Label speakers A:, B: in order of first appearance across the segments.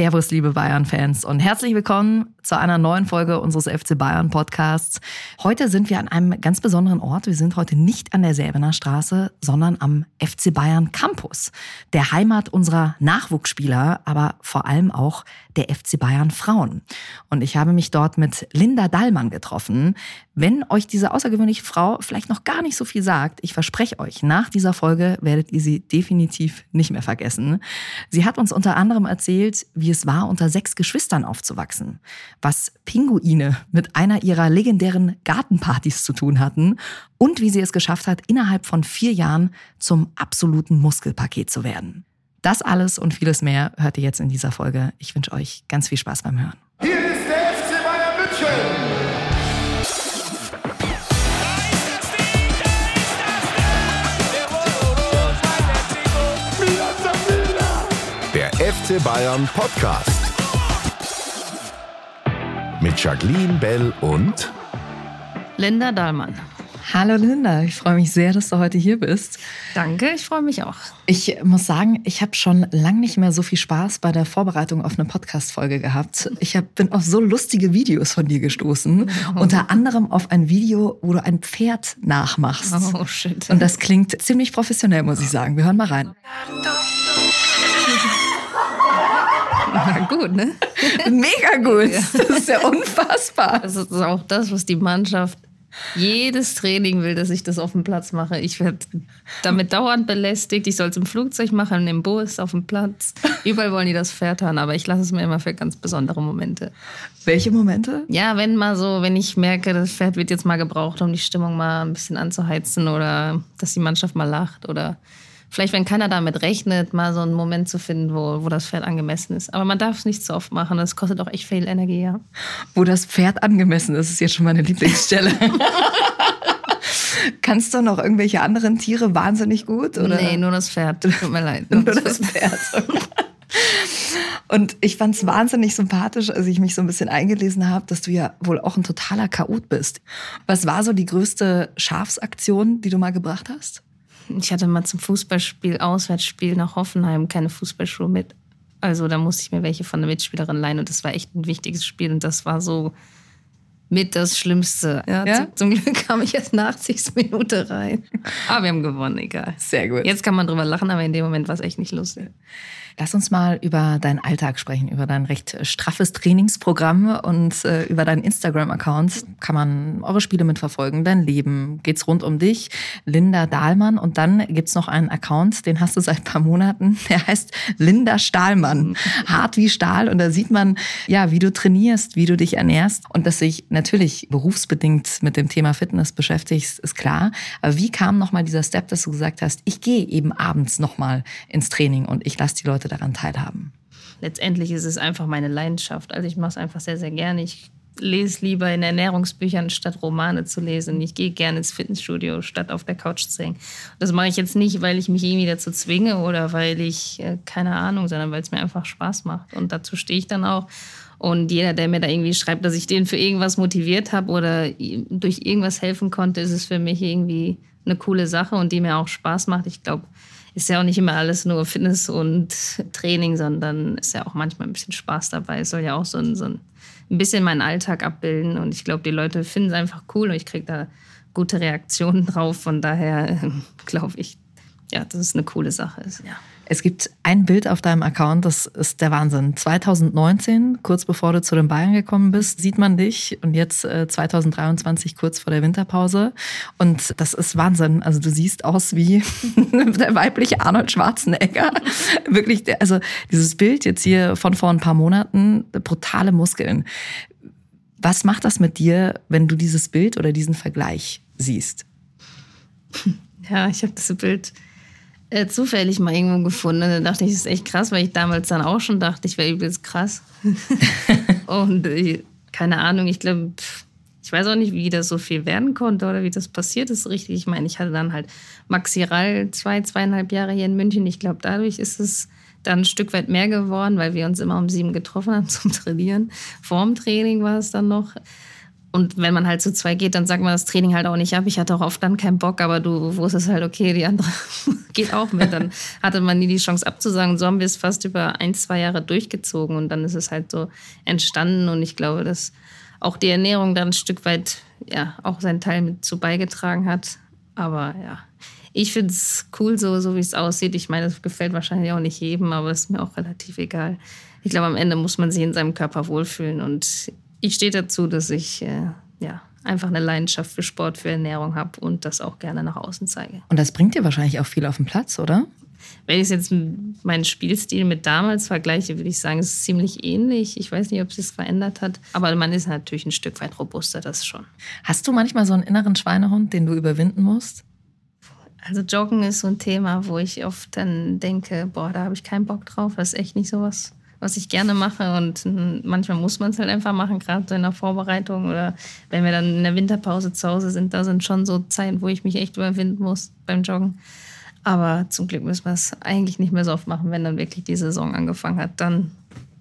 A: Servus, liebe Bayern-Fans und herzlich willkommen zu einer neuen Folge unseres FC Bayern Podcasts. Heute sind wir an einem ganz besonderen Ort. Wir sind heute nicht an der Säbener Straße, sondern am FC Bayern Campus, der Heimat unserer Nachwuchsspieler, aber vor allem auch der FC Bayern Frauen. Und ich habe mich dort mit Linda Dallmann getroffen. Wenn euch diese außergewöhnliche Frau vielleicht noch gar nicht so viel sagt, ich verspreche euch, nach dieser Folge werdet ihr sie definitiv nicht mehr vergessen. Sie hat uns unter anderem erzählt, wie es war, unter sechs Geschwistern aufzuwachsen, was Pinguine mit einer ihrer legendären Gartenpartys zu tun hatten und wie sie es geschafft hat, innerhalb von vier Jahren zum absoluten Muskelpaket zu werden. Das alles und vieles mehr hört ihr jetzt in dieser Folge. Ich wünsche euch ganz viel Spaß beim Hören.
B: Hier ist der FC Bayern München. FC Bayern Podcast. Mit Jacqueline Bell und
C: Linda Dahlmann.
A: Hallo Linda, ich freue mich sehr, dass du heute hier bist.
C: Danke, ich freue mich auch.
A: Ich muss sagen, ich habe schon lange nicht mehr so viel Spaß bei der Vorbereitung auf eine Podcast-Folge gehabt. Ich hab, bin auf so lustige Videos von dir gestoßen. Oh. Unter anderem auf ein Video, wo du ein Pferd nachmachst.
C: Oh shit.
A: Und das klingt ziemlich professionell, muss ich sagen. Wir hören mal rein.
C: Gut, ne?
A: Mega gut. Das ist ja unfassbar.
C: Das ist auch das, was die Mannschaft jedes Training will, dass ich das auf dem Platz mache. Ich werde damit dauernd belästigt. Ich soll es im Flugzeug machen, im Bus, auf dem Platz. Überall wollen die das Pferd haben, aber ich lasse es mir immer für ganz besondere Momente.
A: Welche Momente?
C: Ja, wenn mal so, wenn ich merke, das Pferd wird jetzt mal gebraucht, um die Stimmung mal ein bisschen anzuheizen oder dass die Mannschaft mal lacht oder vielleicht, wenn keiner damit rechnet, mal so einen Moment zu finden, wo, wo das Pferd angemessen ist. Aber man darf es nicht zu oft machen. Das kostet auch echt viel Energie, ja.
A: Wo das Pferd angemessen ist, ist jetzt schon meine Lieblingsstelle. Kannst du noch irgendwelche anderen Tiere wahnsinnig gut? Oder?
C: Nee, nur das Pferd. Tut mir leid.
A: Nur das Pferd. Und ich fand es wahnsinnig sympathisch, als ich mich so ein bisschen eingelesen habe, dass du ja wohl auch ein totaler Chaot bist. Was war so die größte Schafsaktion, die du mal gebracht hast?
C: Ich hatte mal zum Fußballspiel, Auswärtsspiel nach Hoffenheim keine Fußballschuhe mit. Also da musste ich mir welche von der Mitspielerin leihen und das war echt ein wichtiges Spiel und das war so mit das Schlimmste. Ja, ja? Zum, Glück kam ich erst nach 80 Minute rein. Aber wir haben gewonnen, egal.
A: Sehr gut.
C: Jetzt kann man drüber lachen, aber in dem Moment war es echt nicht lustig.
A: Lass uns mal über deinen Alltag sprechen, über dein recht straffes Trainingsprogramm und äh, über deinen Instagram-Account. Kann man eure Spiele mitverfolgen, dein Leben, geht's rund um dich, Linda Dahlmann. Und dann gibt's noch einen Account, den hast du seit paar Monaten, der heißt Linda Stahlmann. Hart wie Stahl. Und da sieht man, ja, wie du trainierst, wie du dich ernährst und dass sich natürlich berufsbedingt mit dem Thema Fitness beschäftigst, ist klar. Aber wie kam nochmal dieser Step, dass du gesagt hast, ich gehe eben abends nochmal ins Training und ich lasse die Leute daran teilhaben?
C: Letztendlich ist es einfach meine Leidenschaft. Also ich mache es einfach sehr, sehr gerne. Ich lese lieber in Ernährungsbüchern, statt Romane zu lesen. Ich gehe gerne ins Fitnessstudio, statt auf der Couch zu hängen. Das mache ich jetzt nicht, weil ich mich irgendwie dazu zwinge oder weil ich, äh, keine Ahnung, sondern weil es mir einfach Spaß macht. Und dazu stehe ich dann auch. Und jeder, der mir da irgendwie schreibt, dass ich den für irgendwas motiviert habe oder durch irgendwas helfen konnte, ist es für mich irgendwie eine coole Sache und die mir auch Spaß macht. Ich glaube, ist ja auch nicht immer alles nur Fitness und Training, sondern ist ja auch manchmal ein bisschen Spaß dabei. Es soll ja auch so ein, so ein bisschen meinen Alltag abbilden. Und ich glaube, die Leute finden es einfach cool und ich kriege da gute Reaktionen drauf. Von daher glaube ich, ja, dass es eine coole Sache ist. Ja.
A: Es gibt ein Bild auf deinem Account, das ist der Wahnsinn. 2019, kurz bevor du zu den Bayern gekommen bist, sieht man dich und jetzt äh, 2023, kurz vor der Winterpause. Und das ist Wahnsinn. Also du siehst aus wie der weibliche Arnold Schwarzenegger. Wirklich, also dieses Bild jetzt hier von vor ein paar Monaten, brutale Muskeln. Was macht das mit dir, wenn du dieses Bild oder diesen Vergleich siehst?
C: Ja, ich habe das Bild äh, zufällig mal irgendwo gefunden. Da dachte ich, das ist echt krass, weil ich damals dann auch schon dachte, ich wäre übelst krass. und äh, keine Ahnung, ich glaube, ich weiß auch nicht, wie das so viel werden konnte oder wie das passiert ist richtig. Ich meine, ich hatte dann halt Maxi Rall zwei, zweieinhalb Jahre hier in München. Ich glaube, dadurch ist es dann ein Stück weit mehr geworden, weil wir uns immer um sieben getroffen haben zum Trainieren. Vorm Training war es dann noch. Und wenn man halt zu zwei geht, dann sagt man das Training halt auch nicht ab. Ich hatte auch oft dann keinen Bock, aber du wusstest halt, okay, die andere geht auch mit. Dann hatte man nie die Chance abzusagen. So haben wir es fast über ein, zwei Jahre durchgezogen. Und dann ist es halt so entstanden. Und ich glaube, dass auch die Ernährung dann ein Stück weit ja auch seinen Teil mit zu beigetragen hat. Aber ja, ich finde es cool, so, so wie es aussieht. Ich meine, es gefällt wahrscheinlich auch nicht jedem, aber es ist mir auch relativ egal. Ich glaube, am Ende muss man sich in seinem Körper wohlfühlen. Und ich stehe dazu, dass ich äh, ja, einfach eine Leidenschaft für Sport, für Ernährung habe und das auch gerne nach außen zeige.
A: Und das bringt dir wahrscheinlich auch viel auf den Platz, oder?
C: Wenn ich jetzt meinen Spielstil mit damals vergleiche, würde ich sagen, es ist ziemlich ähnlich. Ich weiß nicht, ob es sich verändert hat, aber man ist natürlich ein Stück weit robuster, das schon.
A: Hast du manchmal so einen inneren Schweinehund, den du überwinden musst?
C: Also Joggen ist so ein Thema, wo ich oft dann denke, boah, da habe ich keinen Bock drauf. Das ist echt nicht sowas, was ich gerne mache. Und manchmal muss man es halt einfach machen, gerade in der Vorbereitung oder wenn wir dann in der Winterpause zu Hause sind. Da sind schon so Zeiten, wo ich mich echt überwinden muss beim Joggen. Aber zum Glück müssen wir es eigentlich nicht mehr so oft machen, wenn dann wirklich die Saison angefangen hat. Dann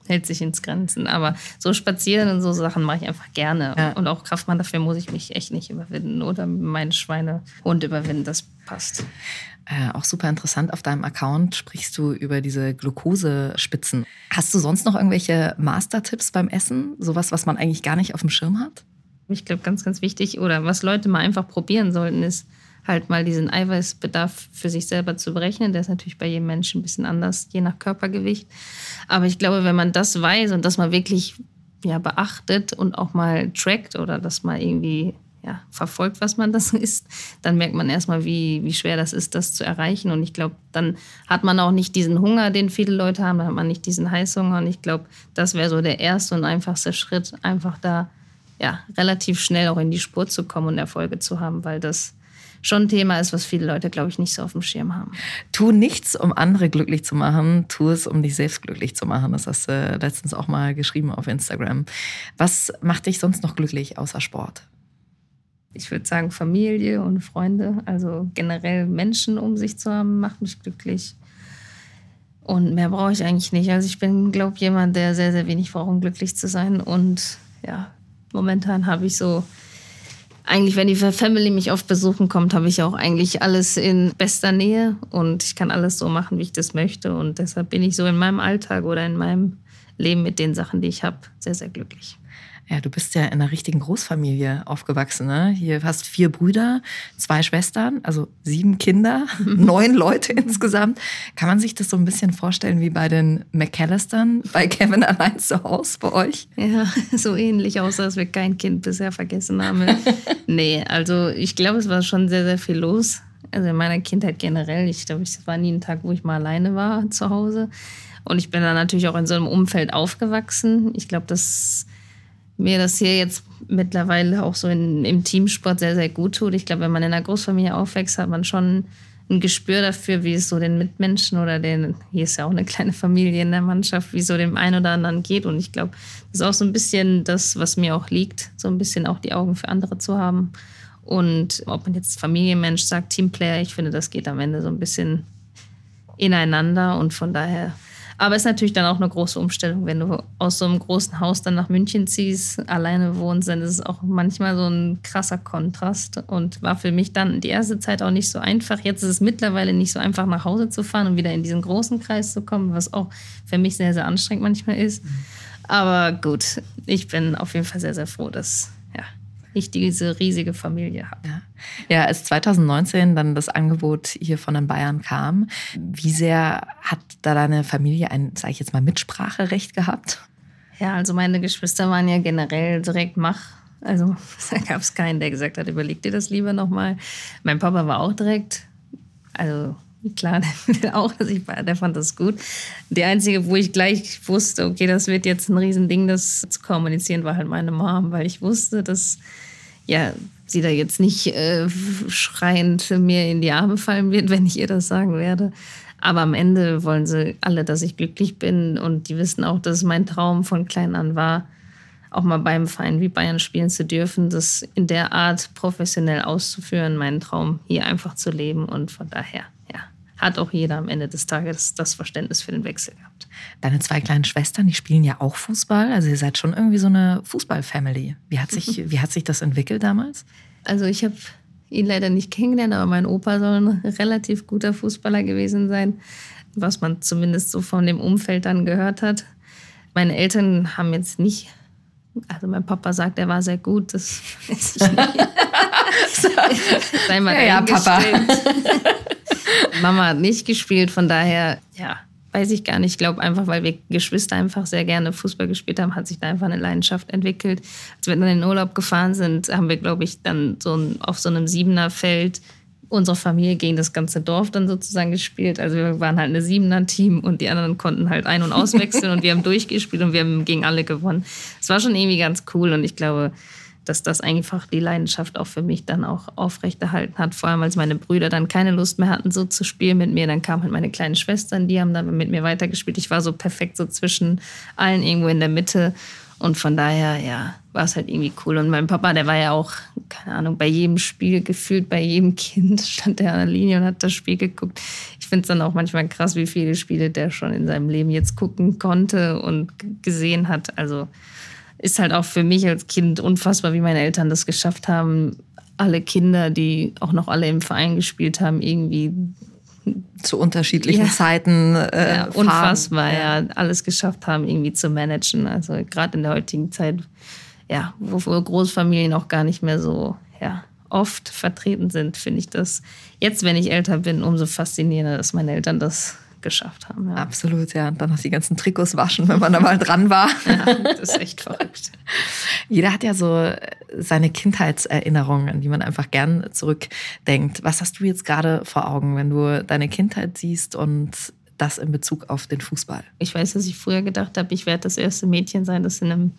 C: hält sich ins Grenzen. Aber so spazieren und so Sachen mache ich einfach gerne. Ja. Und auch Kraftmann, dafür muss ich mich echt nicht überwinden oder meinen Schweinehund überwinden. Das passt.
A: Äh, auch super interessant, auf deinem Account sprichst du über diese Glukosespitzen. Hast du sonst noch irgendwelche Master-Tipps beim Essen? Sowas, was man eigentlich gar nicht auf dem Schirm hat?
C: Ich glaube, ganz, ganz wichtig oder was Leute mal einfach probieren sollten, ist halt mal diesen Eiweißbedarf für sich selber zu berechnen. Der ist natürlich bei jedem Menschen ein bisschen anders, je nach Körpergewicht. Aber ich glaube, wenn man das weiß und das mal wirklich ja, beachtet und auch mal trackt oder das mal irgendwie ja, verfolgt, was man das ist, dann merkt man erstmal, wie, wie schwer das ist, das zu erreichen. Und ich glaube, dann hat man auch nicht diesen Hunger, den viele Leute haben, dann hat man nicht diesen Heißhunger. Und ich glaube, das wäre so der erste und einfachste Schritt, einfach da ja, relativ schnell auch in die Spur zu kommen und Erfolge zu haben, weil das schon ein Thema ist, was viele Leute, glaube ich, nicht so auf dem Schirm haben.
A: Tu nichts, um andere glücklich zu machen, tu es, um dich selbst glücklich zu machen. Das hast du letztens auch mal geschrieben auf Instagram. Was macht dich sonst noch glücklich außer Sport?
C: Ich würde sagen, Familie und Freunde, also generell Menschen um sich zu haben, macht mich glücklich. Und mehr brauche ich eigentlich nicht. Also ich bin, glaube ich, jemand, der sehr, sehr wenig braucht, um glücklich zu sein. Und ja, momentan habe ich so eigentlich, wenn die Family mich oft besuchen kommt, habe ich auch eigentlich alles in bester Nähe und ich kann alles so machen, wie ich das möchte. Und deshalb bin ich so in meinem Alltag oder in meinem Leben mit den Sachen, die ich habe, sehr, sehr glücklich.
A: Ja, du bist ja in einer richtigen Großfamilie aufgewachsen. Ne? Hier hast vier Brüder, zwei Schwestern, also sieben Kinder, neun Leute insgesamt. Kann man sich das so ein bisschen vorstellen wie bei den McAllistern, bei Kevin allein zu Hause bei euch?
C: Ja, so ähnlich, außer dass wir kein Kind bisher vergessen haben. nee, also ich glaube, es war schon sehr, sehr viel los. Also in meiner Kindheit generell. Ich glaube, es war nie ein Tag, wo ich mal alleine war zu Hause. Und ich bin dann natürlich auch in so einem Umfeld aufgewachsen. Ich glaube, das mir das hier jetzt mittlerweile auch so in, im Teamsport sehr, sehr gut tut. Ich glaube, wenn man in einer Großfamilie aufwächst, hat man schon ein Gespür dafür, wie es so den Mitmenschen oder den, hier ist ja auch eine kleine Familie in der Mannschaft, wie so dem einen oder anderen geht. Und ich glaube, das ist auch so ein bisschen das, was mir auch liegt, so ein bisschen auch die Augen für andere zu haben. Und ob man jetzt Familienmensch sagt, Teamplayer, ich finde, das geht am Ende so ein bisschen ineinander. Und von daher aber es ist natürlich dann auch eine große Umstellung, wenn du aus so einem großen Haus dann nach München ziehst, alleine wohnst, dann ist es auch manchmal so ein krasser Kontrast und war für mich dann die erste Zeit auch nicht so einfach. Jetzt ist es mittlerweile nicht so einfach, nach Hause zu fahren und wieder in diesen großen Kreis zu kommen, was auch für mich sehr, sehr anstrengend manchmal ist. Aber gut, ich bin auf jeden Fall sehr, sehr froh, dass ich diese riesige Familie habe.
A: Ja. ja, als 2019 dann das Angebot hier von den Bayern kam, wie sehr hat da deine Familie ein, sage ich jetzt mal, Mitspracherecht gehabt?
C: Ja, also meine Geschwister waren ja generell direkt Mach. Also da gab es keinen, der gesagt hat, überleg dir das lieber nochmal. Mein Papa war auch direkt, also klar, der auch, dass ich, der fand das gut. Der einzige, wo ich gleich wusste, okay, das wird jetzt ein Riesending, das zu kommunizieren, war halt meine Mom, weil ich wusste, dass ja, sie da jetzt nicht äh, schreiend mir in die Arme fallen wird, wenn ich ihr das sagen werde. Aber am Ende wollen sie alle, dass ich glücklich bin und die wissen auch, dass mein Traum von klein an war, auch mal beim Verein wie Bayern spielen zu dürfen, das in der Art professionell auszuführen, meinen Traum hier einfach zu leben und von daher, ja, hat auch jeder am Ende des Tages das Verständnis für den Wechsel gehabt.
A: Deine zwei kleinen Schwestern, die spielen ja auch Fußball. Also ihr seid schon irgendwie so eine Fußball-Family. Wie, hat sich, wie hat sich das entwickelt damals?
C: Also ich habe ihn leider nicht kennengelernt, aber mein Opa soll ein relativ guter Fußballer gewesen sein, was man zumindest so von dem Umfeld dann gehört hat. Meine Eltern haben jetzt nicht, also mein Papa sagt, er war sehr gut, das weiß ich nicht. Sei mal
A: Ja, ja, Papa.
C: Mama hat nicht gespielt, von daher, ja, weiß ich gar nicht. Ich glaube einfach, weil wir Geschwister einfach sehr gerne Fußball gespielt haben, hat sich da einfach eine Leidenschaft entwickelt. Als wir dann in den Urlaub gefahren sind, haben wir, glaube ich, dann so auf so einem Siebener-Feld unsere Familie gegen das ganze Dorf dann sozusagen gespielt. Also wir waren halt eine Siebener-Team und die anderen konnten halt ein- und auswechseln und wir haben durchgespielt und wir haben gegen alle gewonnen. Es war schon irgendwie ganz cool und ich glaube, dass das einfach die Leidenschaft auch für mich dann auch aufrechterhalten hat. Vor allem, als meine Brüder dann keine Lust mehr hatten, so zu spielen mit mir. Dann kamen halt meine kleinen Schwestern, die haben dann mit mir weitergespielt. Ich war so perfekt so zwischen allen irgendwo in der Mitte. Und von daher, ja, war es halt irgendwie cool. Und mein Papa, der war ja auch, keine Ahnung, bei jedem Spiel gefühlt, bei jedem Kind stand er an der Linie und hat das Spiel geguckt. Ich finde es dann auch manchmal krass, wie viele Spiele der schon in seinem Leben jetzt gucken konnte und gesehen hat. Also ist halt auch für mich als Kind unfassbar, wie meine Eltern das geschafft haben, alle Kinder, die auch noch alle im Verein gespielt haben, irgendwie
A: Zu unterschiedlichen
C: Ja.
A: Zeiten. Äh,
C: ja, unfassbar, ja. alles geschafft haben, irgendwie zu managen. Also gerade in der heutigen Zeit, ja, wo wo Großfamilien auch gar nicht mehr so ja, oft vertreten sind, finde ich das jetzt, wenn ich älter bin, umso faszinierender, dass meine Eltern das geschafft haben. Ja.
A: Absolut, ja. Und dann noch die ganzen Trikots waschen, wenn man da mal dran war.
C: ja, das ist echt verrückt.
A: Jeder hat ja so seine Kindheitserinnerungen, an die man einfach gern zurückdenkt. Was hast du jetzt gerade vor Augen, wenn du deine Kindheit siehst und das in Bezug auf den Fußball?
C: Ich weiß, dass ich früher gedacht habe, ich werde das erste Mädchen sein, das in einem,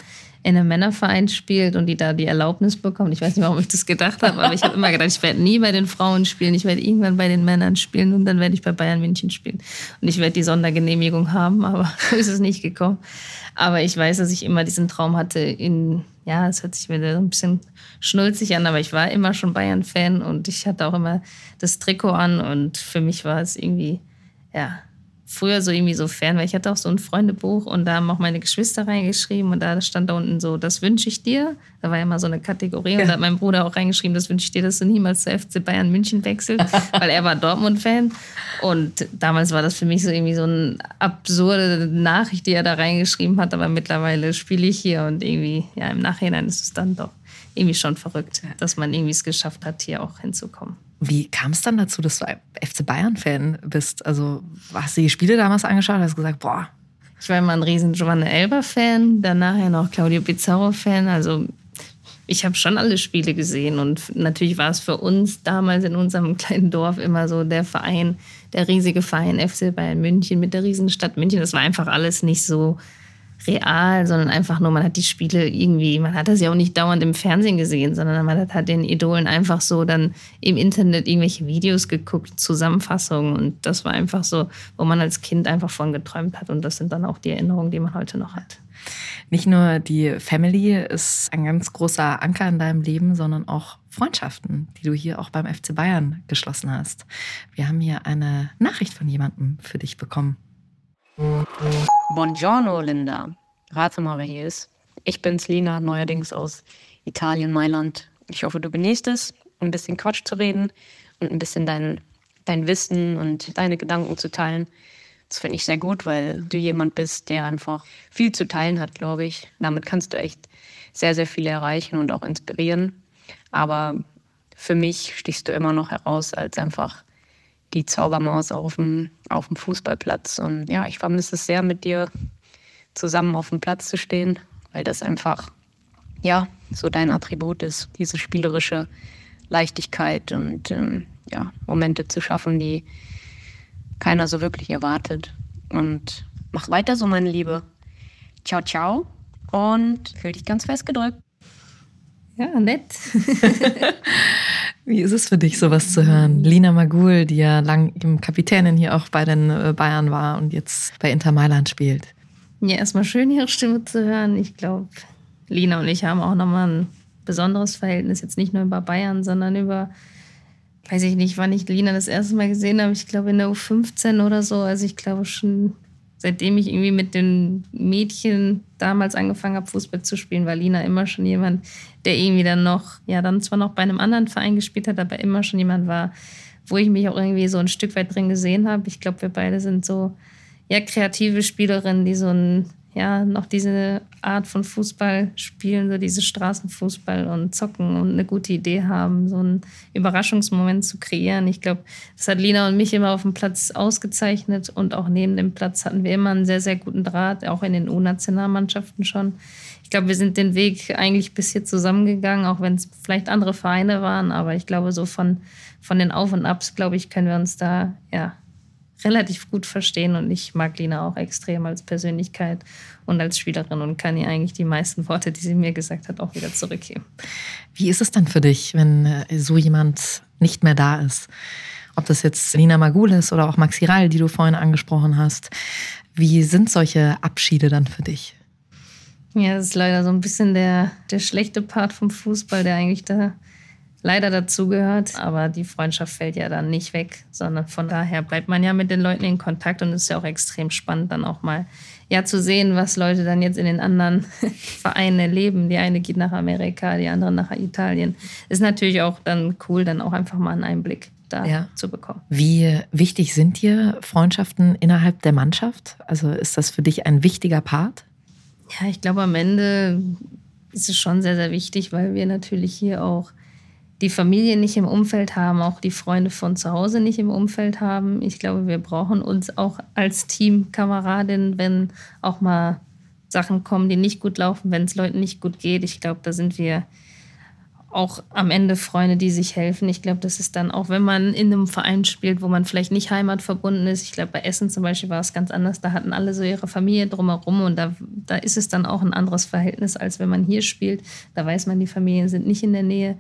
C: in einem Männerverein spielt und die da die Erlaubnis bekommt. Ich weiß nicht, warum ich das gedacht habe, aber ich habe immer gedacht, ich werde nie bei den Frauen spielen, ich werde irgendwann bei den Männern spielen und dann werde ich bei Bayern München spielen. Und ich werde die Sondergenehmigung haben, aber so ist es nicht gekommen. Aber ich weiß, dass ich immer diesen Traum hatte in, ja, es hört sich wieder ein bisschen schnulzig an, aber ich war immer schon Bayern-Fan und ich hatte auch immer das Trikot an und für mich war es irgendwie, ja, früher so irgendwie so fern, weil ich hatte auch so ein Freundebuch und da haben auch meine Geschwister reingeschrieben und da stand da unten so, das wünsche ich dir. Da war ja mal so eine Kategorie und da hat mein Bruder auch reingeschrieben, das wünsche ich dir, dass du niemals zu FC Bayern München wechselst, weil er war Dortmund-Fan. Und damals war das für mich so irgendwie so eine absurde Nachricht, die er da reingeschrieben hat, aber mittlerweile spiele ich hier und irgendwie, ja, im Nachhinein ist es dann doch irgendwie schon verrückt, dass man irgendwie es geschafft hat, hier auch hinzukommen.
A: Wie kam es dann dazu, dass du FC Bayern-Fan bist? Also hast du die Spiele damals angeschaut und hast gesagt, boah,
C: Ich war immer ein riesen Giovanna Elber-Fan, dann nachher noch Claudio Pizarro-Fan. Also ich habe schon alle Spiele gesehen und natürlich war es für uns damals in unserem kleinen Dorf immer so der Verein, der riesige Verein FC Bayern München mit der riesen Stadt München. Das war einfach alles nicht so real, sondern einfach nur, man hat die Spiele irgendwie, man hat das ja auch nicht dauernd im Fernsehen gesehen, sondern man hat, hat den Idolen einfach so dann im Internet irgendwelche Videos geguckt, Zusammenfassungen und das war einfach so, wo man als Kind einfach von geträumt hat und das sind dann auch die Erinnerungen, die man heute noch hat.
A: nicht nur die Family ist ein ganz großer Anker in deinem Leben, sondern auch Freundschaften, die du hier auch beim FC Bayern geschlossen hast. Wir haben hier eine Nachricht von jemandem für dich bekommen.
D: Buongiorno, Linda. Rate mal, wer hier ist. Ich bin's, Lina, neuerdings aus Italien, Mailand. Ich hoffe, du genießt es, ein bisschen Quatsch zu reden und ein bisschen dein, dein Wissen und deine Gedanken zu teilen. Das finde ich sehr gut, weil du jemand bist, der einfach viel zu teilen hat, glaube ich. Damit kannst du echt sehr, sehr viel erreichen und auch inspirieren. Aber für mich stichst du immer noch heraus als einfach die Zaubermaus auf dem, auf dem Fußballplatz. Und ja, ich vermisse es sehr, mit dir zusammen auf dem Platz zu stehen, weil das einfach, ja, so dein Attribut ist, diese spielerische Leichtigkeit und ähm, ja, Momente zu schaffen, die keiner so wirklich erwartet. Und mach weiter so, meine Liebe. Ciao, ciao. Und fühl dich ganz fest gedrückt.
C: Ja, nett.
A: Wie ist es für dich, sowas zu hören? Lina Magul, die ja lang im Kapitänin hier auch bei den äh, Bayern war und jetzt bei Inter Mailand spielt.
C: Ja, erstmal schön, ihre Stimme zu hören. Ich glaube, Lina und ich haben auch nochmal ein besonderes Verhältnis, jetzt nicht nur über Bayern, sondern über, weiß ich nicht, wann ich Lina das erste Mal gesehen habe. Ich glaube in der U15 oder so. Also ich glaube schon seitdem ich irgendwie mit den Mädchen damals angefangen habe, Fußball zu spielen, war Lina immer schon jemand, der irgendwie dann noch, ja, dann zwar noch bei einem anderen Verein gespielt hat, aber immer schon jemand war, wo ich mich auch irgendwie so ein Stück weit drin gesehen habe. Ich glaube, wir beide sind so, ja, kreative Spielerinnen, die so ein ja, noch diese Art von Fußball spielen, so diese Straßenfußball und zocken und eine gute Idee haben, so einen Überraschungsmoment zu kreieren. Ich glaube, das hat Lina und mich immer auf dem Platz ausgezeichnet und auch neben dem Platz hatten wir immer einen sehr, sehr guten Draht, auch in den U-Nationalmannschaften schon. Ich glaube, wir sind den Weg eigentlich bis hier zusammengegangen, auch wenn es vielleicht andere Vereine waren, aber ich glaube, so von, von den Auf und Abs, glaube ich, können wir uns da, ja, relativ gut verstehen und ich mag Lina auch extrem als Persönlichkeit und als Spielerin und kann ihr eigentlich die meisten Worte, die sie mir gesagt hat, auch wieder zurückgeben.
A: Wie ist es dann für dich, wenn äh, so jemand nicht mehr da ist? Ob das jetzt Lina Magul ist oder auch Maxi Rall, die du vorhin angesprochen hast. Wie sind solche Abschiede dann für dich?
C: Ja, das ist leider so ein bisschen der, der schlechte Part vom Fußball, der eigentlich da leider dazugehört. Aber die Freundschaft fällt ja dann nicht weg, sondern von daher bleibt man ja mit den Leuten in Kontakt und es ist ja auch extrem spannend, dann auch mal ja zu sehen, was Leute dann jetzt in den anderen Vereinen erleben. Die eine geht nach Amerika, die andere nach Italien. Ist natürlich auch dann cool, dann auch einfach mal einen Einblick da ja. zu bekommen.
A: Wie wichtig sind dir Freundschaften innerhalb der Mannschaft? Also ist das für dich ein wichtiger Part?
C: Ja, ich glaube, am Ende ist es schon sehr, sehr wichtig, weil wir natürlich hier auch die Familie nicht im Umfeld haben, auch die Freunde von zu Hause nicht im Umfeld haben. Ich glaube, wir brauchen uns auch als Teamkameradin, wenn auch mal Sachen kommen, die nicht gut laufen, wenn es Leuten nicht gut geht. Ich glaube, da sind wir auch am Ende Freunde, die sich helfen. Ich glaube, das ist dann auch, wenn man in einem Verein spielt, wo man vielleicht nicht heimatverbunden ist. Ich glaube, bei Essen zum Beispiel war es ganz anders. Da hatten alle so ihre Familie drumherum und da, da ist es dann auch ein anderes Verhältnis, als wenn man hier spielt. Da weiß man, die Familien sind nicht in der Nähe.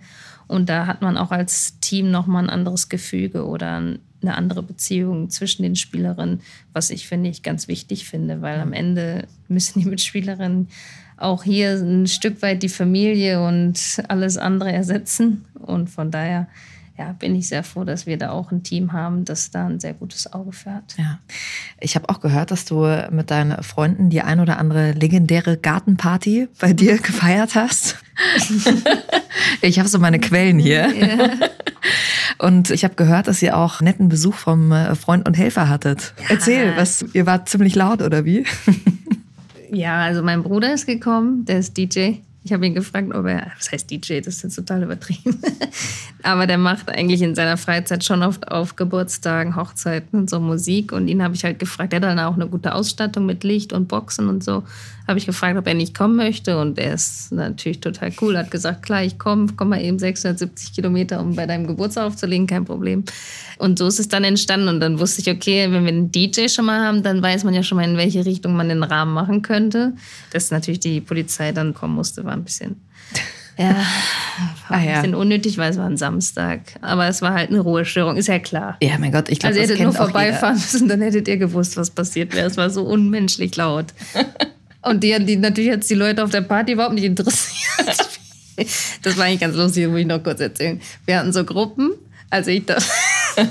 C: Und da hat man auch als Team nochmal ein anderes Gefüge oder eine andere Beziehung zwischen den Spielerinnen, was ich finde ich ganz wichtig finde, weil am Ende müssen die Mitspielerinnen auch hier ein Stück weit die Familie und alles andere ersetzen. Und von daher ja, bin ich sehr froh, dass wir da auch ein Team haben, das da ein sehr gutes Auge für hat.
A: Ja. Ich habe auch gehört, dass du mit deinen Freunden die ein oder andere legendäre Gartenparty bei dir gefeiert hast. ich habe so meine Quellen hier. Ja. Und ich habe gehört, dass ihr auch netten Besuch vom äh, Freund und Helfer hattet. Ja. Erzähl, was, ihr wart ziemlich laut oder wie?
C: ja, also mein Bruder ist gekommen, der ist DJ. Ich habe ihn gefragt, ob er, was heißt DJ, das ist jetzt total übertrieben. Aber der macht eigentlich in seiner Freizeit schon oft auf Geburtstagen, Hochzeiten und so Musik. Und ihn habe ich halt gefragt, er hat dann auch eine gute Ausstattung mit Licht und Boxen und so. Habe ich gefragt, ob er nicht kommen möchte. Und er ist natürlich total cool, hat gesagt, klar, ich komme, komm mal eben 670 Kilometer, um bei deinem Geburtstag aufzulegen, kein Problem. Und so ist es dann entstanden. Und dann wusste ich, okay, wenn wir einen DJ schon mal haben, dann weiß man ja schon mal, in welche Richtung man den Rahmen machen könnte. Dass natürlich die Polizei dann kommen musste, war ein bisschen ja, war ein bisschen unnötig, weil es war ein Samstag. Aber es war halt eine Ruhestörung, ist ja klar.
A: Ja, mein Gott, ich glaube,
C: Also ihr hättet nur vorbeifahren müssen, dann hättet ihr gewusst, was passiert wäre. Es war so unmenschlich laut. Und die, die natürlich jetzt die Leute auf der Party überhaupt nicht interessiert. Das war eigentlich ganz lustig, muss ich noch kurz erzählen. Wir hatten so Gruppen. Also ich dachte,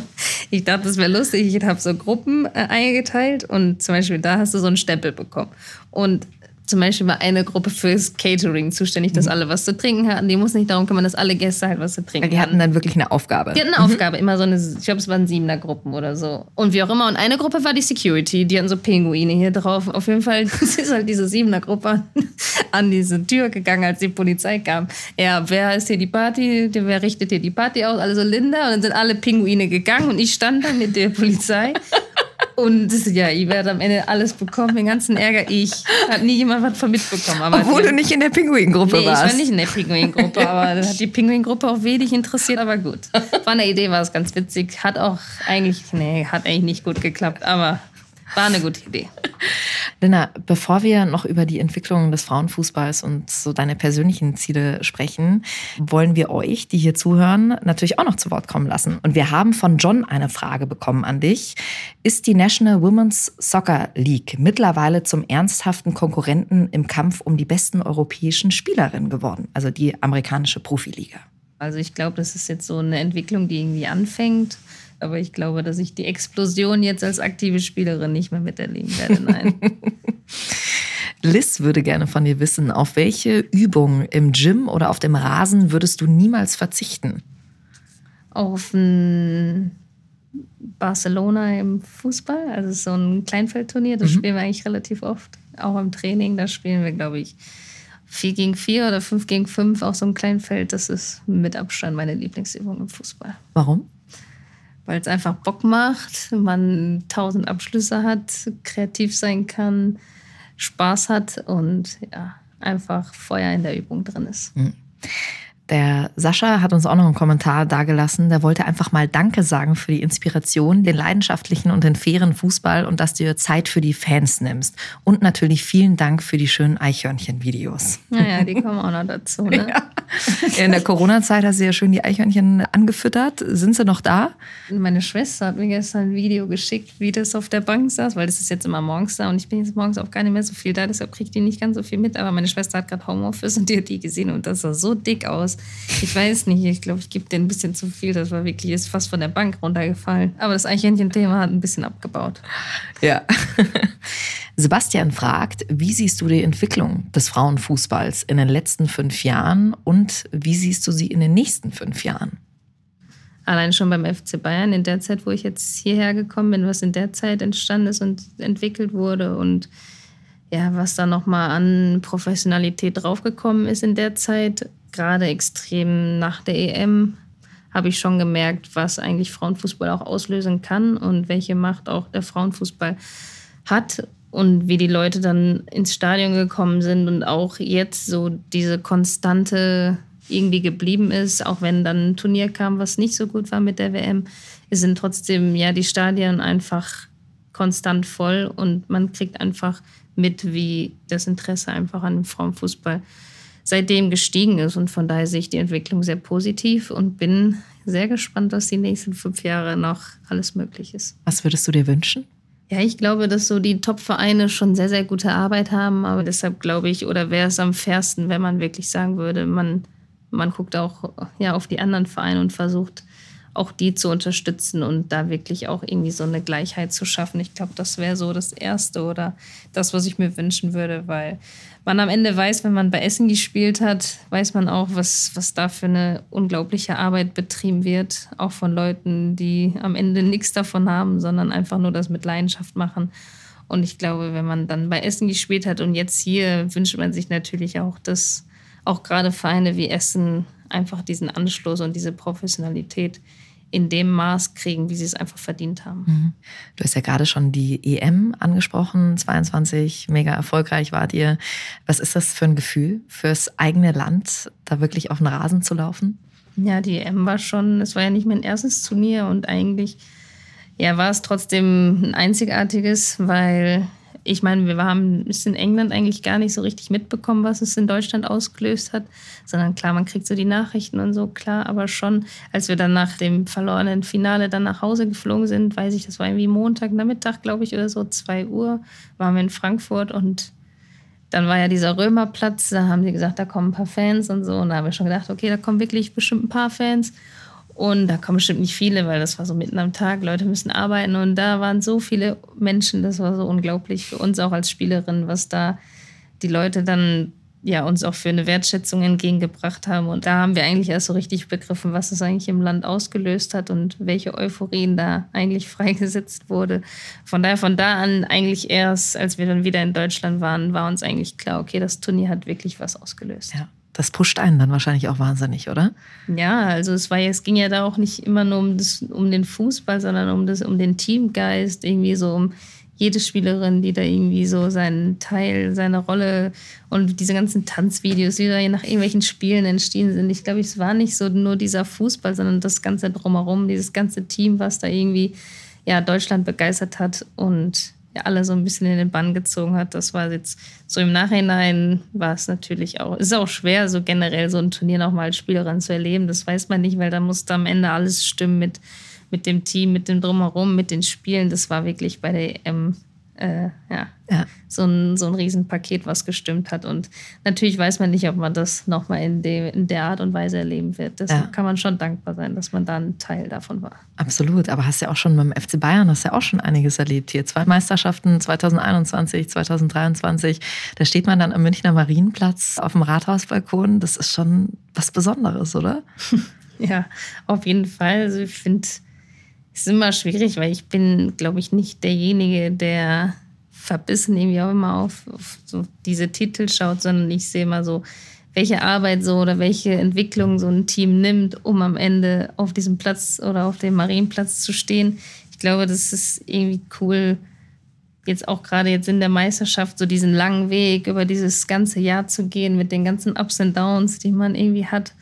C: ich dachte, das wäre lustig. Ich habe so Gruppen äh, eingeteilt und zum Beispiel da hast du so einen Stempel bekommen. Und zum Beispiel war eine Gruppe fürs Catering zuständig, dass mhm. alle was zu trinken hatten. Die mussten nicht darum kümmern, dass alle Gäste halt was zu trinken
A: Die hatten dann wirklich eine Aufgabe.
C: Die hatten eine mhm. Aufgabe, immer so eine, ich glaube, es waren siebener Gruppen oder so. Und wie auch immer. Und eine Gruppe war die Security, die hatten so Pinguine hier drauf. Auf jeden Fall ist halt diese siebener Gruppe an diese Tür gegangen, als die Polizei kam. Ja, wer ist hier die Party? Wer richtet hier die Party aus? Alle so Linda. Und dann sind alle Pinguine gegangen und ich stand da mit der Polizei. Und ja, ich werde am Ende alles bekommen, den ganzen Ärger. Ich hat nie jemand was von mitbekommen.
A: Aber Obwohl du nicht in der Pinguingruppe
C: nee,
A: warst.
C: ich war nicht in der Pinguingruppe, aber das hat die Pinguingruppe auch wenig interessiert, aber gut. War eine Idee, war es ganz witzig. Hat auch eigentlich, nee, hat eigentlich nicht gut geklappt, aber war eine gute Idee.
A: Linda, bevor wir noch über die Entwicklung des Frauenfußballs und so deine persönlichen Ziele sprechen, wollen wir euch, die hier zuhören, natürlich auch noch zu Wort kommen lassen. Und wir haben von John eine Frage bekommen an dich. Ist die National Women's Soccer League mittlerweile zum ernsthaften Konkurrenten im Kampf um die besten europäischen Spielerinnen geworden? Also die amerikanische Profiliga.
C: Also ich glaube, das ist jetzt so eine Entwicklung, die irgendwie anfängt Aber ich glaube, dass ich die Explosion jetzt als aktive Spielerin nicht mehr miterleben werde. Nein.
A: Liz würde gerne von dir wissen, auf welche Übung im Gym oder auf dem Rasen würdest du niemals verzichten?
C: Auf ein Barcelona im Fußball, also so ein Kleinfeldturnier, das spielen wir eigentlich relativ oft. Auch im Training, da spielen wir, glaube ich, 4 gegen 4 oder 5 gegen 5 auf so einem Kleinfeld. Das ist mit Abstand meine Lieblingsübung im Fußball.
A: Warum?
C: Weil es einfach Bock macht, man tausend Abschlüsse hat, kreativ sein kann, Spaß hat und ja, einfach Feuer in der Übung drin ist.
A: Der Sascha hat uns auch noch einen Kommentar dagelassen. Der wollte einfach mal Danke sagen für die Inspiration, den leidenschaftlichen und den fairen Fußball und dass du dir Zeit für die Fans nimmst. Und natürlich vielen Dank für die schönen Eichhörnchen-Videos.
C: Naja, die kommen auch noch dazu. Ne?
A: In der Corona-Zeit hast du ja schön die Eichhörnchen angefüttert. Sind sie noch da?
C: Meine Schwester hat mir gestern ein Video geschickt, wie das auf der Bank saß, weil das ist jetzt immer morgens da und ich bin jetzt morgens auch gar nicht mehr so viel da, deshalb kriegt die nicht ganz so viel mit. Aber meine Schwester hat gerade Homeoffice und die hat die gesehen und das sah so dick aus. Ich weiß nicht, ich glaube, ich gebe dir ein bisschen zu viel. Das war wirklich, ist fast von der Bank runtergefallen. Aber das Eichhörnchen-Thema hat ein bisschen abgebaut.
A: Ja. Sebastian fragt, wie siehst du die Entwicklung des Frauenfußballs in den letzten fünf Jahren und wie siehst du sie in den nächsten fünf Jahren?
C: Allein schon beim FC Bayern, in der Zeit, wo ich jetzt hierher gekommen bin, was in der Zeit entstanden ist und entwickelt wurde und ja, was da nochmal an Professionalität draufgekommen ist in der Zeit, gerade extrem nach der EM, habe ich schon gemerkt, was eigentlich Frauenfußball auch auslösen kann und welche Macht auch der Frauenfußball hat und wie die Leute dann ins Stadion gekommen sind und auch jetzt so diese konstante irgendwie geblieben ist, auch wenn dann ein Turnier kam, was nicht so gut war mit der WM, sind trotzdem ja die Stadien einfach konstant voll und man kriegt einfach mit, wie das Interesse einfach an dem Frauenfußball seitdem gestiegen ist. Und von daher sehe ich die Entwicklung sehr positiv und bin sehr gespannt, was die nächsten fünf Jahre noch alles möglich ist.
A: Was würdest du dir wünschen?
C: Ja, ich glaube, dass so die Top-Vereine schon sehr, sehr gute Arbeit haben. Aber deshalb glaube ich, oder wäre es am fairsten, wenn man wirklich sagen würde, man, man guckt auch ja, auf die anderen Vereine und versucht auch die zu unterstützen und da wirklich auch irgendwie so eine Gleichheit zu schaffen. Ich glaube, das wäre so das Erste oder das, was ich mir wünschen würde, weil man am Ende weiß, wenn man bei Essen gespielt hat, weiß man auch, was, was da für eine unglaubliche Arbeit betrieben wird. Auch von Leuten, die am Ende nichts davon haben, sondern einfach nur das mit Leidenschaft machen. Und ich glaube, wenn man dann bei Essen gespielt hat und jetzt hier, wünscht man sich natürlich auch, dass auch gerade Vereine wie Essen einfach diesen Anschluss und diese Professionalität in dem Maß kriegen, wie sie es einfach verdient haben.
A: Du hast ja gerade schon die EM angesprochen, 22, mega erfolgreich wart ihr. Was ist das für ein Gefühl fürs eigene Land, da wirklich auf den Rasen zu laufen?
C: Ja, die EM war schon, es war ja nicht mein erstes Turnier und eigentlich ja, war es trotzdem ein einzigartiges, weil ich meine, wir haben es in England eigentlich gar nicht so richtig mitbekommen, was es in Deutschland ausgelöst hat, sondern klar, man kriegt so die Nachrichten und so, klar, aber schon, als wir dann nach dem verlorenen Finale dann nach Hause geflogen sind, weiß ich, das war irgendwie Montagnachmittag, glaube ich, oder so, 2 Uhr, waren wir in Frankfurt und dann war ja dieser Römerplatz, da haben sie gesagt, da kommen ein paar Fans und so. Und da haben wir schon gedacht, okay, da kommen wirklich bestimmt ein paar Fans. Und da kommen bestimmt nicht viele, weil das war so mitten am Tag, Leute müssen arbeiten. Und da waren so viele Menschen, das war so unglaublich für uns auch als Spielerin, was da die Leute dann ja uns auch für eine Wertschätzung entgegengebracht haben. Und da haben wir eigentlich erst so richtig begriffen, was es eigentlich im Land ausgelöst hat und welche Euphorien da eigentlich freigesetzt wurde. Von daher, von da an eigentlich erst, als wir dann wieder in Deutschland waren, war uns eigentlich klar, okay, das Turnier hat wirklich was ausgelöst.
A: Ja. Das pusht einen dann wahrscheinlich auch wahnsinnig, oder?
C: Ja, also es war es ging ja da auch nicht immer nur um, das, um den Fußball, sondern um, das, um den Teamgeist, irgendwie so um jede Spielerin, die da irgendwie so seinen Teil, seine Rolle und diese ganzen Tanzvideos, die da nach irgendwelchen Spielen entstehen sind. Ich glaube, es war nicht so nur dieser Fußball, sondern das ganze drumherum, dieses ganze Team, was da irgendwie ja, Deutschland begeistert hat und ja, alle so ein bisschen in den Bann gezogen hat. Das war jetzt so im Nachhinein war es natürlich auch, ist auch schwer, so generell so ein Turnier nochmal als Spielerin zu erleben. Das weiß man nicht, weil da musste am Ende alles stimmen mit, mit dem Team, mit dem Drumherum, mit den Spielen. Das war wirklich bei der EM äh, ja,
A: Ja.
C: so ein, so ein Riesenpaket, was gestimmt hat. Und natürlich weiß man nicht, ob man das nochmal in, in der Art und Weise erleben wird. Deshalb
A: Ja.
C: kann man schon dankbar sein, dass man da ein Teil davon war.
A: Absolut, aber hast ja auch schon beim FC Bayern, hast ja auch schon einiges erlebt hier. Zwei Meisterschaften 2021, 2023. Da steht man dann am Münchner Marienplatz auf dem Rathausbalkon. Das ist schon was Besonderes, oder?
C: Ja, auf jeden Fall. Also ich finde, ist immer schwierig, weil ich bin, glaube ich, nicht derjenige, der verbissen irgendwie auch immer auf, auf so diese Titel schaut, sondern ich sehe immer so, welche Arbeit so oder welche Entwicklung so ein Team nimmt, um am Ende auf diesem Platz oder auf dem Marienplatz zu stehen. Ich glaube, das ist irgendwie cool, jetzt auch gerade jetzt in der Meisterschaft so diesen langen Weg über dieses ganze Jahr zu gehen mit den ganzen Ups und Downs, die man irgendwie hat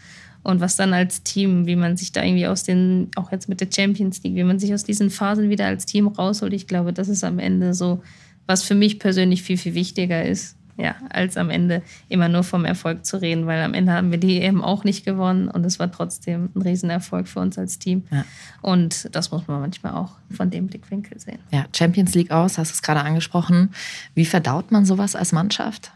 C: und was dann als Team, wie man sich da irgendwie aus den, auch jetzt mit der Champions League, wie man sich aus diesen Phasen wieder als Team rausholt. Ich glaube, das ist am Ende so, was für mich persönlich viel, viel wichtiger ist. Ja, als am Ende immer nur vom Erfolg zu reden, weil am Ende haben wir die EM auch nicht gewonnen und es war trotzdem ein Riesenerfolg für uns als Team.
A: Ja.
C: Und das muss man manchmal auch von dem Blickwinkel sehen.
A: Ja, Champions League aus, hast du es gerade angesprochen. Wie verdaut man sowas als Mannschaft?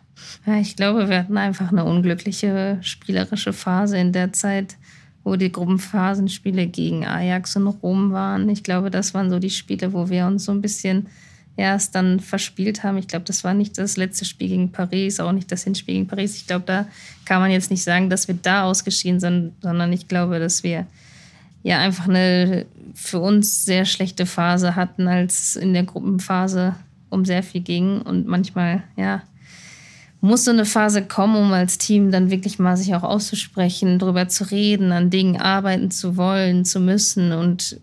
C: Ja, ich glaube, wir hatten einfach eine unglückliche spielerische Phase in der Zeit, wo die Gruppenphasenspiele gegen Ajax und Rom waren. Ich glaube, das waren so die Spiele, wo wir uns so ein bisschen erst dann verspielt haben. Ich glaube, das war nicht das letzte Spiel gegen Paris, auch nicht das Hinspiel gegen Paris. Ich glaube, da kann man jetzt nicht sagen, dass wir da ausgeschieden sind, sondern ich glaube, dass wir ja einfach eine für uns sehr schlechte Phase hatten, als in der Gruppenphase um sehr viel ging und manchmal, ja, muss so eine Phase kommen, um als Team dann wirklich mal sich auch auszusprechen, darüber zu reden, an Dingen arbeiten zu wollen, zu müssen. Und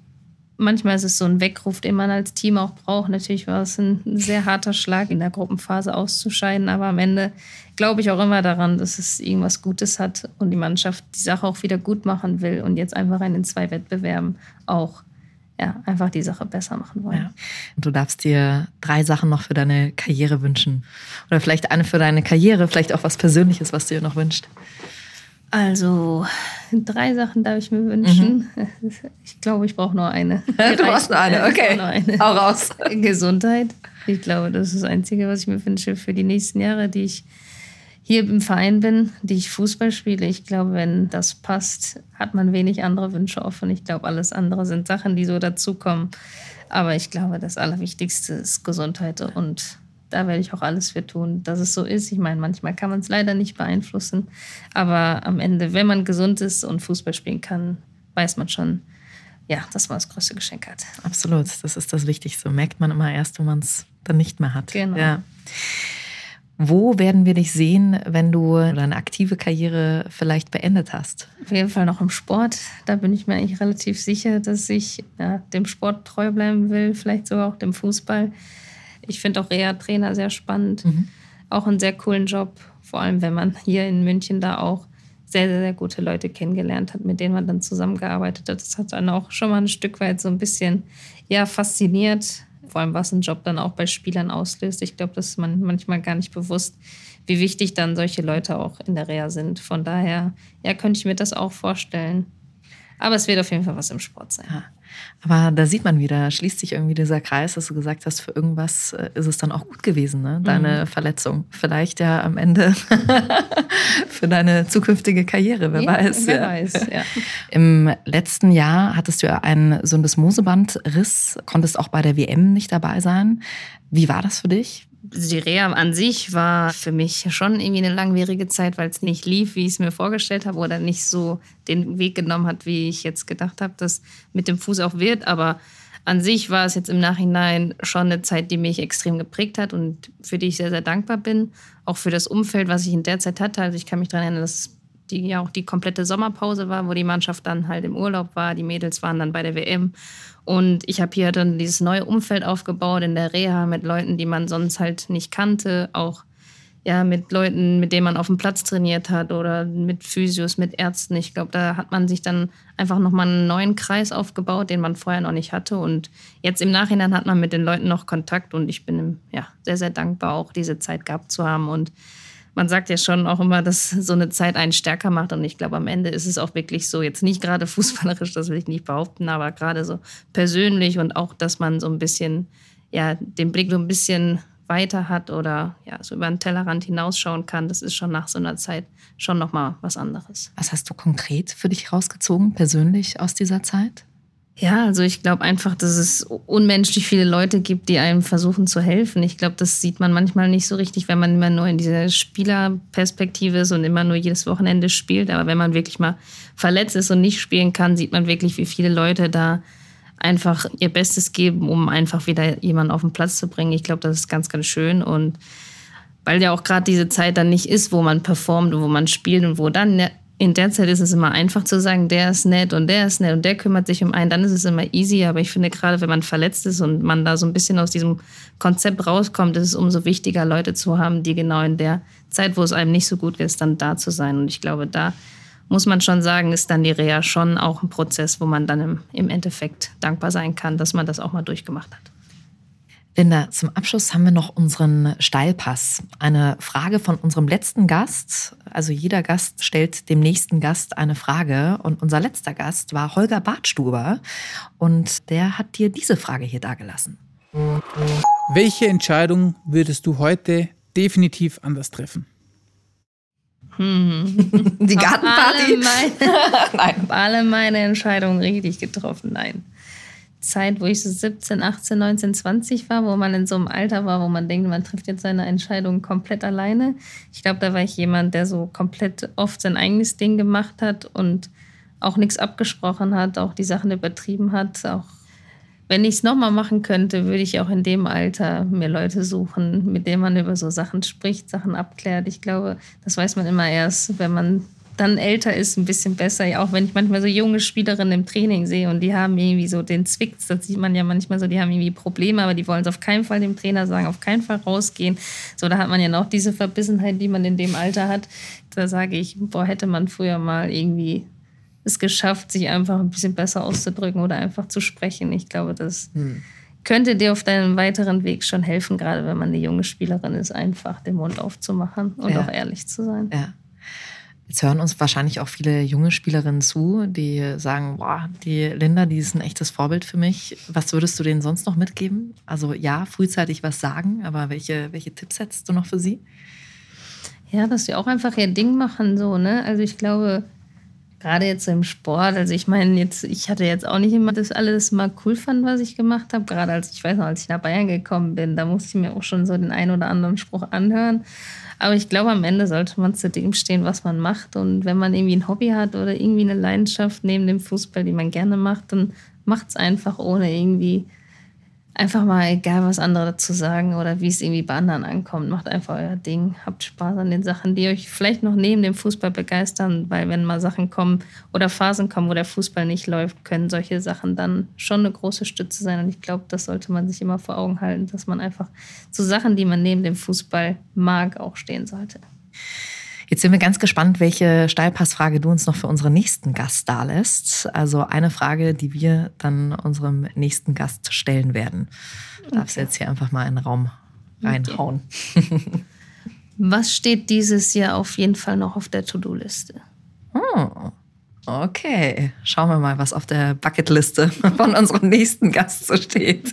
C: manchmal ist es so ein Weckruf, den man als Team auch braucht. Natürlich war es ein sehr harter Schlag, in der Gruppenphase auszuscheiden, aber am Ende glaube ich auch immer daran, dass es irgendwas Gutes hat und die Mannschaft die Sache auch wieder gut machen will und jetzt einfach in den zwei Wettbewerben auch ja, einfach die Sache besser machen wollen.
A: Ja. Und du darfst dir drei Sachen noch für deine Karriere wünschen. Oder vielleicht eine für deine Karriere, vielleicht auch was Persönliches, was du dir noch wünscht.
C: Also, drei Sachen darf ich mir wünschen. Ich glaube, ich brauche nur eine.
A: Mhm. Du brauchst nur eine, okay.
C: nur eine.
A: Hau raus.
C: Gesundheit. Ich glaube, das ist das Einzige, was ich mir wünsche für die nächsten Jahre, die ich hier im Verein bin, die ich Fußball spiele. Ich glaube, wenn das passt, hat man wenig andere Wünsche offen. Ich glaube, alles andere sind Sachen, die so dazukommen. Aber ich glaube, das Allerwichtigste ist Gesundheit und da werde ich auch alles für tun, dass es so ist. Ich meine, manchmal kann man es leider nicht beeinflussen, aber am Ende, wenn man gesund ist und Fußball spielen kann, weiß man schon, ja, dass man das größte Geschenk hat.
A: Absolut, das ist das Wichtigste. Merkt man immer erst, wenn man es dann nicht mehr hat.
C: Genau.
A: Ja. Wo werden wir dich sehen, wenn du deine aktive Karriere vielleicht beendet hast?
C: Auf jeden Fall noch im Sport. Da bin ich mir eigentlich relativ sicher, dass ich ja, dem Sport treu bleiben will, vielleicht sogar auch dem Fußball. Ich finde auch Reha-Trainer sehr spannend. Auch einen sehr coolen Job, vor allem wenn man hier in München da auch sehr, sehr, sehr gute Leute kennengelernt hat, mit denen man dann zusammengearbeitet hat. Das hat dann auch schon mal ein Stück weit so ein bisschen ja, fasziniert. Vor allem, was ein Job dann auch bei Spielern auslöst. Ich glaube, das ist man manchmal gar nicht bewusst, wie wichtig dann solche Leute auch in der Reha sind. Von daher, ja, könnte ich mir das auch vorstellen. Aber es wird auf jeden Fall was im Sport sein.
A: Aber da sieht man wieder, schließt sich irgendwie dieser Kreis, dass du gesagt hast, für irgendwas äh, ist es dann auch gut gewesen, ne? deine Verletzung. Vielleicht ja am Ende für deine zukünftige Karriere, wer
C: Ja,
A: weiß.
C: wer
A: ja.
C: weiß, ja.
A: Im letzten Jahr hattest du ja einen Syndesmosebandriss, konntest auch bei der WM nicht dabei sein. Wie war das für dich?
C: Die Reha an sich war für mich schon irgendwie eine langwierige Zeit, weil es nicht lief, wie ich es mir vorgestellt habe oder nicht so den Weg genommen hat, wie ich jetzt gedacht habe, dass mit dem Fuß auch wird. Aber an sich war es jetzt im Nachhinein schon eine Zeit, die mich extrem geprägt hat und für die ich sehr, sehr dankbar bin. Auch für das Umfeld, was ich in der Zeit hatte. Also ich kann mich daran erinnern, dass die ja auch die komplette Sommerpause war, wo die Mannschaft dann halt im Urlaub war. Die Mädels waren dann bei der WM. Und ich habe hier dann dieses neue Umfeld aufgebaut in der Reha mit Leuten, die man sonst halt nicht kannte. Auch ja, mit Leuten, mit denen man auf dem Platz trainiert hat oder mit Physios, mit Ärzten. Ich glaube, da hat man sich dann einfach nochmal einen neuen Kreis aufgebaut, den man vorher noch nicht hatte. Und jetzt im Nachhinein hat man mit den Leuten noch Kontakt und ich bin ja, sehr, sehr dankbar, auch diese Zeit gehabt zu haben. Und man sagt ja schon auch immer, dass so eine Zeit einen stärker macht. Und ich glaube, am Ende ist es auch wirklich so, jetzt nicht gerade fußballerisch, das will ich nicht behaupten, aber gerade so persönlich und auch, dass man so ein bisschen ja, den Blick so ein bisschen weiter hat oder ja, so über den Tellerrand hinausschauen kann, das ist schon nach so einer Zeit schon nochmal was anderes.
A: Was hast du konkret für dich rausgezogen, persönlich aus dieser Zeit?
C: Ja, also ich glaube einfach, dass es unmenschlich viele Leute gibt, die einem versuchen zu helfen. Ich glaube, das sieht man manchmal nicht so richtig, wenn man immer nur in dieser Spielerperspektive ist und immer nur jedes Wochenende spielt. Aber wenn man wirklich mal verletzt ist und nicht spielen kann, sieht man wirklich, wie viele Leute da einfach ihr Bestes geben, um einfach wieder jemanden auf den Platz zu bringen. Ich glaube, das ist ganz, ganz schön. Und weil ja auch gerade diese Zeit dann nicht ist, wo man performt und wo man spielt und wo dann in der Zeit ist es immer einfach zu sagen, der ist nett und der ist nett und der kümmert sich um einen, dann ist es immer easy. Aber ich finde, gerade wenn man verletzt ist und man da so ein bisschen aus diesem Konzept rauskommt, ist es umso wichtiger, Leute zu haben, die genau in der Zeit, wo es einem nicht so gut ist, dann da zu sein. Und ich glaube, da muss man schon sagen, ist dann die Reha schon auch ein Prozess, wo man dann im, im Endeffekt dankbar sein kann, dass man das auch mal durchgemacht hat.
A: Linda, zum Abschluss haben wir noch unseren Steilpass. Eine Frage von unserem letzten Gast. Also jeder Gast stellt dem nächsten Gast eine Frage. Und unser letzter Gast war Holger Bartstuber. Und der hat dir diese Frage hier dargelassen.
E: Welche Entscheidung würdest du heute definitiv anders treffen?
C: Hm.
A: Die Gartenparty?
C: Alle meine, Nein. alle meine Entscheidungen richtig getroffen. Nein. Zeit, wo ich so 17, 18, 19, 20 war, wo man in so einem Alter war, wo man denkt, man trifft jetzt seine Entscheidungen komplett alleine. Ich glaube, da war ich jemand, der so komplett oft sein eigenes Ding gemacht hat und auch nichts abgesprochen hat, auch die Sachen übertrieben hat. Auch wenn ich es nochmal machen könnte, würde ich auch in dem Alter mir Leute suchen, mit denen man über so Sachen spricht, Sachen abklärt. Ich glaube, das weiß man immer erst, wenn man dann älter ist, ein bisschen besser. Auch wenn ich manchmal so junge Spielerinnen im Training sehe und die haben irgendwie so den Zwicks, das sieht man ja manchmal so, die haben irgendwie Probleme, aber die wollen es auf keinen Fall dem Trainer sagen, auf keinen Fall rausgehen. So, da hat man ja noch diese Verbissenheit, die man in dem Alter hat. Da sage ich, boah, hätte man früher mal irgendwie es geschafft, sich einfach ein bisschen besser auszudrücken oder einfach zu sprechen. Ich glaube, das hm. könnte dir auf deinem weiteren Weg schon helfen, gerade wenn man eine junge Spielerin ist, einfach den Mund aufzumachen und ja. auch ehrlich zu sein.
A: Ja. Jetzt hören uns wahrscheinlich auch viele junge Spielerinnen zu, die sagen, boah, die Linda, die ist ein echtes Vorbild für mich. Was würdest du denen sonst noch mitgeben? Also ja, frühzeitig was sagen, aber welche, welche Tipps hättest du noch für sie?
C: Ja, dass sie auch einfach ihr Ding machen, so, ne? Also ich glaube, gerade jetzt so im Sport, also ich meine, jetzt, ich hatte jetzt auch nicht immer das alles mal cool fand, was ich gemacht habe. Gerade als ich weiß noch, als ich nach Bayern gekommen bin, da musste ich mir auch schon so den einen oder anderen Spruch anhören. Aber ich glaube, am Ende sollte man zu dem stehen, was man macht. Und wenn man irgendwie ein Hobby hat oder irgendwie eine Leidenschaft neben dem Fußball, die man gerne macht, dann macht es einfach ohne irgendwie einfach mal egal, was andere dazu sagen oder wie es irgendwie bei anderen ankommt. Macht einfach euer Ding. Habt Spaß an den Sachen, die euch vielleicht noch neben dem Fußball begeistern, weil wenn mal Sachen kommen oder Phasen kommen, wo der Fußball nicht läuft, können solche Sachen dann schon eine große Stütze sein. Und ich glaube, das sollte man sich immer vor Augen halten, dass man einfach zu Sachen, die man neben dem Fußball mag, auch stehen sollte.
A: Jetzt sind wir ganz gespannt, welche Steilpassfrage du uns noch für unseren nächsten Gast da lässt. Also eine Frage, die wir dann unserem nächsten Gast stellen werden. Du darfst okay. jetzt hier einfach mal in den Raum reinhauen. Okay.
C: Was steht dieses Jahr auf jeden Fall noch auf der To-Do-Liste?
A: Oh. Okay, schauen wir mal, was auf der Bucketliste von unserem nächsten Gast so steht.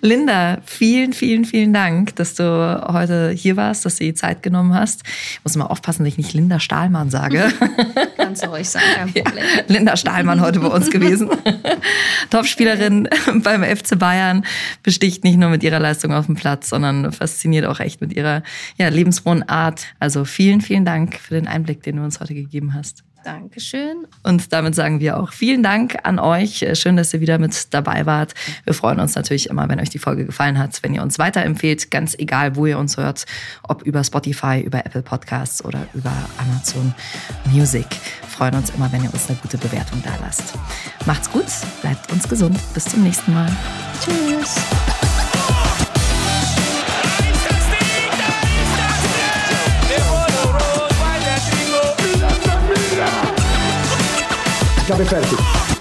A: Linda, vielen, vielen, vielen Dank, dass du heute hier warst, dass du die Zeit genommen hast. Ich muss mal aufpassen, dass ich nicht Linda Stahlmann sage.
C: Kannst du ruhig sagen, kein Problem.
A: Ja, Linda Stahlmann heute bei uns gewesen. Topspielerin beim FC Bayern, besticht nicht nur mit ihrer Leistung auf dem Platz, sondern fasziniert auch echt mit ihrer ja, lebensfrohen Art. Also vielen, vielen Dank für den Einblick, den du uns heute gegeben hast.
C: Dankeschön.
A: Und damit sagen wir auch vielen Dank an euch. Schön, dass ihr wieder mit dabei wart. Wir freuen uns natürlich immer, wenn euch die Folge gefallen hat, wenn ihr uns weiterempfehlt, ganz egal, wo ihr uns hört, ob über Spotify, über Apple Podcasts oder über Amazon Music. Wir freuen uns immer, wenn ihr uns eine gute Bewertung da lasst. Macht's gut, bleibt uns gesund. Bis zum nächsten Mal.
C: Tschüss.
B: Chiave Aperti.